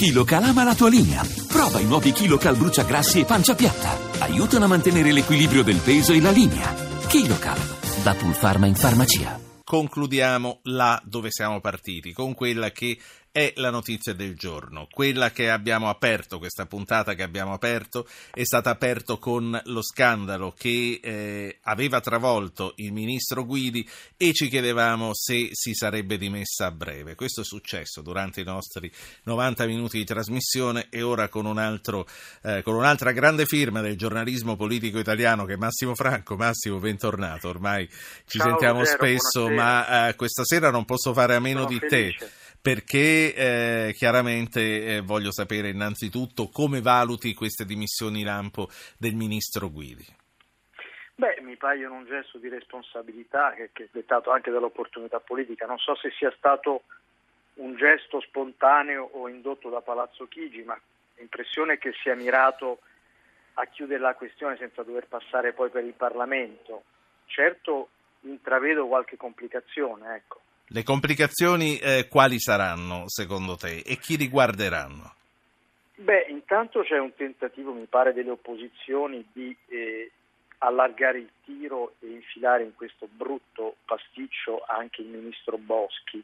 KiloCal ama la tua linea. Prova i nuovi KiloCal bruciagrassi e pancia piatta. Aiutano a mantenere l'equilibrio del peso e la linea. KiloCal, da Pulpharma in farmacia. Concludiamo là dove siamo partiti, con quella che è la notizia del giorno. Quella che abbiamo aperto, questa puntata che abbiamo aperto, è stata aperta con lo scandalo che eh, aveva travolto il ministro Guidi e ci chiedevamo se si sarebbe dimessa a breve. Questo è successo durante i nostri 90 minuti di trasmissione e ora con, un altro, eh, con un'altra grande firma del giornalismo politico italiano che è Massimo Franco. Massimo, bentornato. Ormai ci Ciao, sentiamo Ruggero, spesso, buonasera. ma eh, questa sera non posso fare a meno Sono di felice. te perché eh, chiaramente eh, voglio sapere innanzitutto come valuti queste dimissioni lampo del ministro Guidi. Beh, mi paiono un gesto di responsabilità che, che è dettato anche dall'opportunità politica. Non so se sia stato un gesto spontaneo o indotto da Palazzo Chigi, ma l'impressione è che sia mirato a chiudere la questione senza dover passare poi per il Parlamento. Certo, intravedo qualche complicazione, ecco. Le complicazioni eh, quali saranno secondo te e chi riguarderanno? Beh, intanto c'è un tentativo, mi pare, delle opposizioni di eh, allargare il tiro e infilare in questo brutto pasticcio anche il ministro Boschi,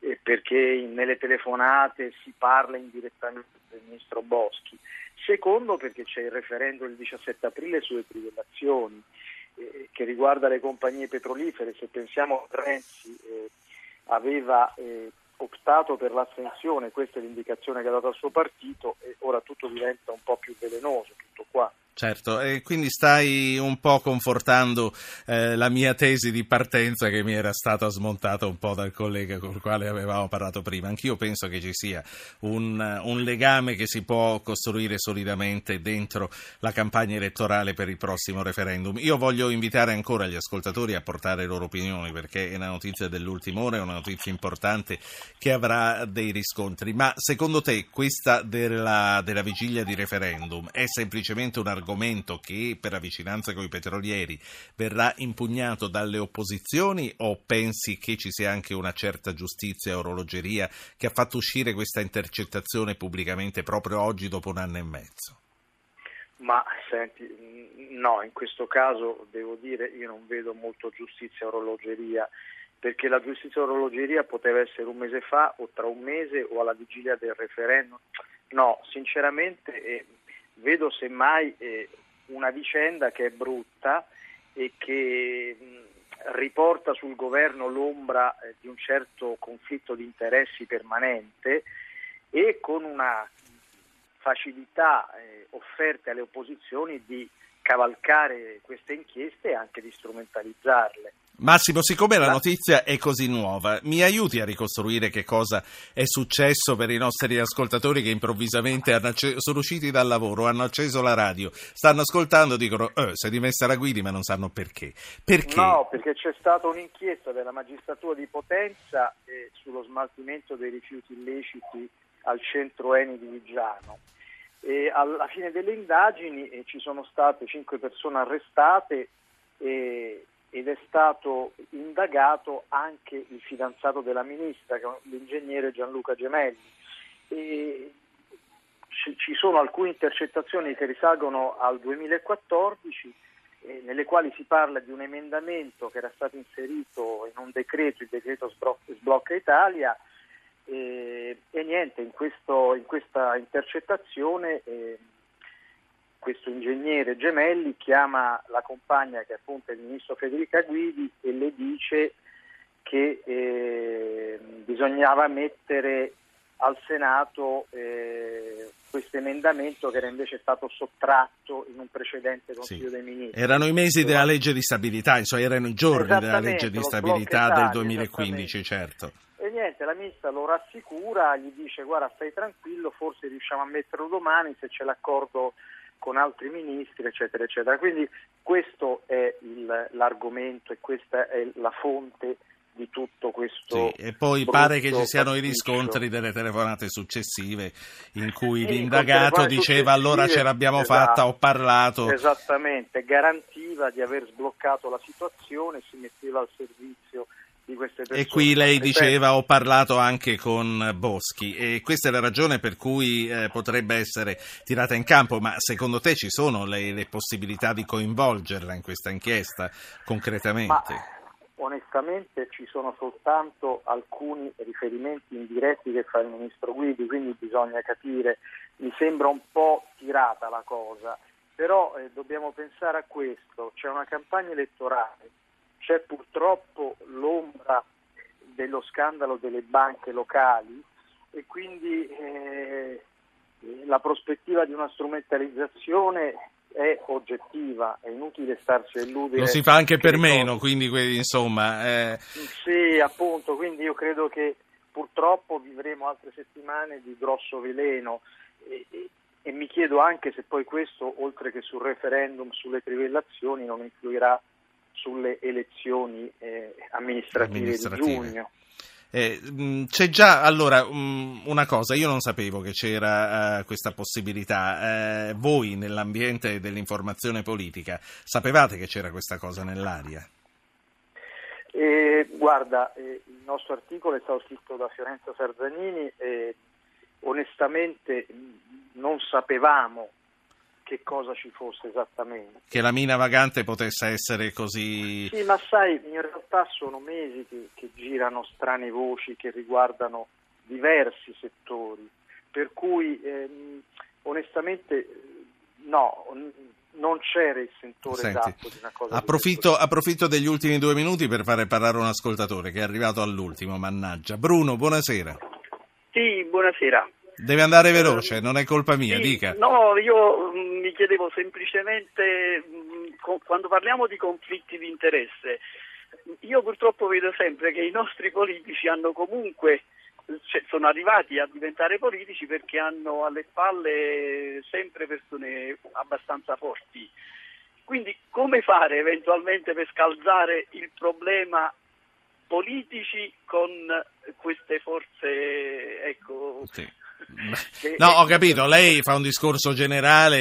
eh, perché nelle telefonate si parla indirettamente del ministro Boschi. Secondo, perché c'è il referendum il 17 aprile sulle trivellazioni, eh, che riguarda le compagnie petrolifere. Se pensiamo a Renzi, eh, aveva eh, optato per l'astensione, questa è l'indicazione che ha dato al suo partito e ora tutto diventa un po' più velenoso, tutto qua. Certo, e quindi stai un po' confortando eh, la mia tesi di partenza che mi era stata smontata un po' dal collega con il quale avevamo parlato prima. Anch'io penso che ci sia un, un legame che si può costruire solidamente dentro la campagna elettorale per il prossimo referendum. Io voglio invitare ancora gli ascoltatori a portare le loro opinioni perché è una notizia dell'ultima ora, è una notizia importante che avrà dei riscontri. Ma secondo te questa della, della vigilia di referendum è semplicemente un argomento che per la vicinanza con i petrolieri verrà impugnato dalle opposizioni o pensi che ci sia anche una certa giustizia e orologeria che ha fatto uscire questa intercettazione pubblicamente proprio oggi dopo un anno e mezzo? Ma senti, no, in questo caso devo dire io non vedo molto giustizia e orologeria, perché la giustizia e orologeria poteva essere un mese fa o tra un mese o alla vigilia del referendum. No, sinceramente eh, vedo semmai eh, una vicenda che è brutta e che mh, riporta sul governo l'ombra eh, di un certo conflitto di interessi permanente e con una facilità eh, offerte alle opposizioni di cavalcare queste inchieste e anche di strumentalizzarle. Massimo, siccome la notizia è così nuova, mi aiuti a ricostruire che cosa è successo per i nostri ascoltatori che improvvisamente hanno acce- sono usciti dal lavoro, hanno acceso la radio, stanno ascoltando, dicono eh, si è dimessa la Guidi ma non sanno perché. Perché? No, perché c'è stata un'inchiesta della magistratura di Potenza eh, sullo smaltimento dei rifiuti illeciti al centro Eni di Vigiano. E alla fine delle indagini eh, ci sono state cinque persone arrestate eh, ed è stato indagato anche il fidanzato della ministra, l'ingegnere Gianluca Gemelli. E ci sono alcune intercettazioni che risalgono al 2014 eh, nelle quali si parla di un emendamento che era stato inserito in un decreto, il decreto Sblocca Italia, eh, e niente, in, questo- in questa intercettazione eh, questo ingegnere Gemelli chiama la compagna che appunto è il ministro Federica Guidi e le dice che eh, bisognava mettere al Senato eh, questo emendamento che era invece stato sottratto in un precedente Consiglio Sì. dei Ministri. Erano i mesi della legge di stabilità, insomma erano i giorni della legge di stabilità del Italia, 2015, certo. E niente, la ministra lo rassicura, gli dice guarda stai tranquillo, forse riusciamo a metterlo domani se c'è l'accordo con altri ministri, eccetera, eccetera. Quindi questo è il- l'argomento e questa è la fonte di tutto questo. Sì, e poi pare che ci siano i riscontri delle telefonate successive in cui Sì, l'indagato con telefonate diceva allora ce l'abbiamo esatto. fatta, ho parlato. Esattamente, garantiva di aver sbloccato la situazione, si metteva al servizio di queste persone. E qui lei diceva ho parlato anche con Boschi e questa è la ragione per cui eh, potrebbe essere tirata in campo, ma secondo te ci sono le, le possibilità di coinvolgerla in questa inchiesta concretamente? Ma, onestamente ci sono soltanto alcuni riferimenti indiretti che fa il ministro Guidi, quindi bisogna capire, mi sembra un po' tirata la cosa, però eh, dobbiamo pensare a questo, c'è una campagna elettorale c'è purtroppo l'ombra dello scandalo delle banche locali e quindi eh, la prospettiva di una strumentalizzazione è oggettiva, è inutile starci a illudere. Lo si fa anche per meno, quindi insomma... Eh... Sì, appunto, quindi io credo che purtroppo vivremo altre settimane di grosso veleno e, e, e mi chiedo anche se poi questo, oltre che sul referendum, sulle trivellazioni, non influirà sulle elezioni eh, amministrative, amministrative, di giugno. Eh, c'è già allora una cosa, io non sapevo che c'era uh, questa possibilità. Uh, voi nell'ambiente dell'informazione politica sapevate che c'era questa cosa nell'aria? Eh, guarda, eh, il nostro articolo è stato scritto da Fiorenzo Sarzanini e onestamente non sapevamo che cosa ci fosse esattamente. Che la mina vagante potesse essere così... Sì, ma sai, in realtà sono mesi che, che girano strane voci che riguardano diversi settori, per cui ehm, onestamente no, non c'era il sentore Senti, esatto di una cosa approfitto, approfitto, degli ultimi due minuti per fare parlare un ascoltatore che è arrivato all'ultimo, mannaggia. Bruno, buonasera. Sì, buonasera. Deve andare veloce, non è colpa mia, sì, dica. No, io mi chiedevo semplicemente, mm, quando parliamo di conflitti di interesse, io purtroppo vedo sempre che i nostri politici hanno comunque, cioè, sono arrivati a diventare politici perché hanno alle spalle sempre persone abbastanza forti. Quindi come fare eventualmente per scalzare il problema politici con queste forze ecco, sì. No, ho capito, lei fa un discorso generale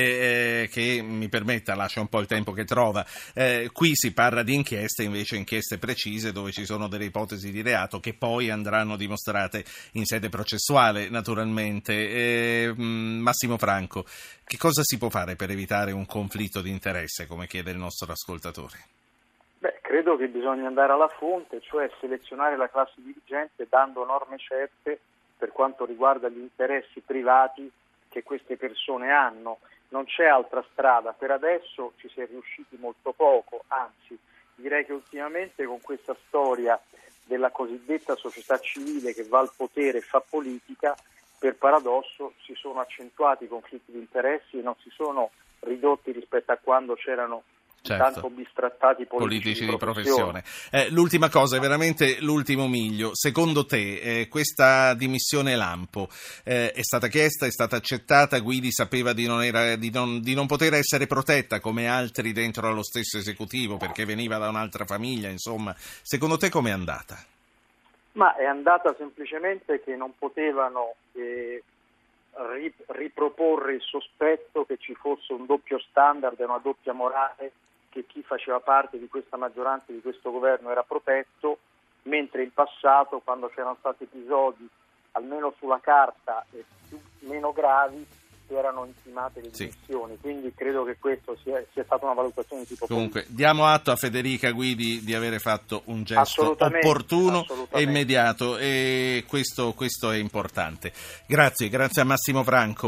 eh, che mi permetta, lascia un po' il tempo che trova. Eh, qui si parla di inchieste, invece inchieste precise dove ci sono delle ipotesi di reato che poi andranno dimostrate in sede processuale, naturalmente. Eh, Massimo Franco, che cosa si può fare per evitare un conflitto di interesse, come chiede il nostro ascoltatore? Beh, credo che bisogna andare alla fonte, cioè selezionare la classe dirigente dando norme certe per quanto riguarda gli interessi privati che queste persone hanno. Non c'è altra strada, per adesso ci si è riusciti molto poco, anzi direi che ultimamente con questa storia della cosiddetta società civile che va al potere e fa politica, per paradosso si sono accentuati i conflitti di interessi e non si sono ridotti rispetto a quando c'erano certo. tanto bistrattati politici, politici di professione. Eh, l'ultima cosa, è veramente l'ultimo miglio. Secondo te eh, questa dimissione lampo eh, è stata chiesta, è stata accettata? Guidi sapeva di non, era, di, non, di non, poter essere protetta come altri dentro allo stesso esecutivo perché veniva da un'altra famiglia, insomma. Secondo te com'è andata? Ma è andata semplicemente che non potevano eh, riproporre il sospetto che ci fosse un doppio standard e una doppia morale che chi faceva parte di questa maggioranza, di questo governo era protetto, mentre in passato, quando c'erano stati episodi, almeno sulla carta, più, meno gravi, erano intimate le dimissioni, sì. quindi credo che questo sia, sia, stata una valutazione di tipo Comunque, politico. diamo atto a Federica Guidi di avere fatto un gesto opportuno e immediato e questo, questo è importante. Grazie, grazie a Massimo Franco.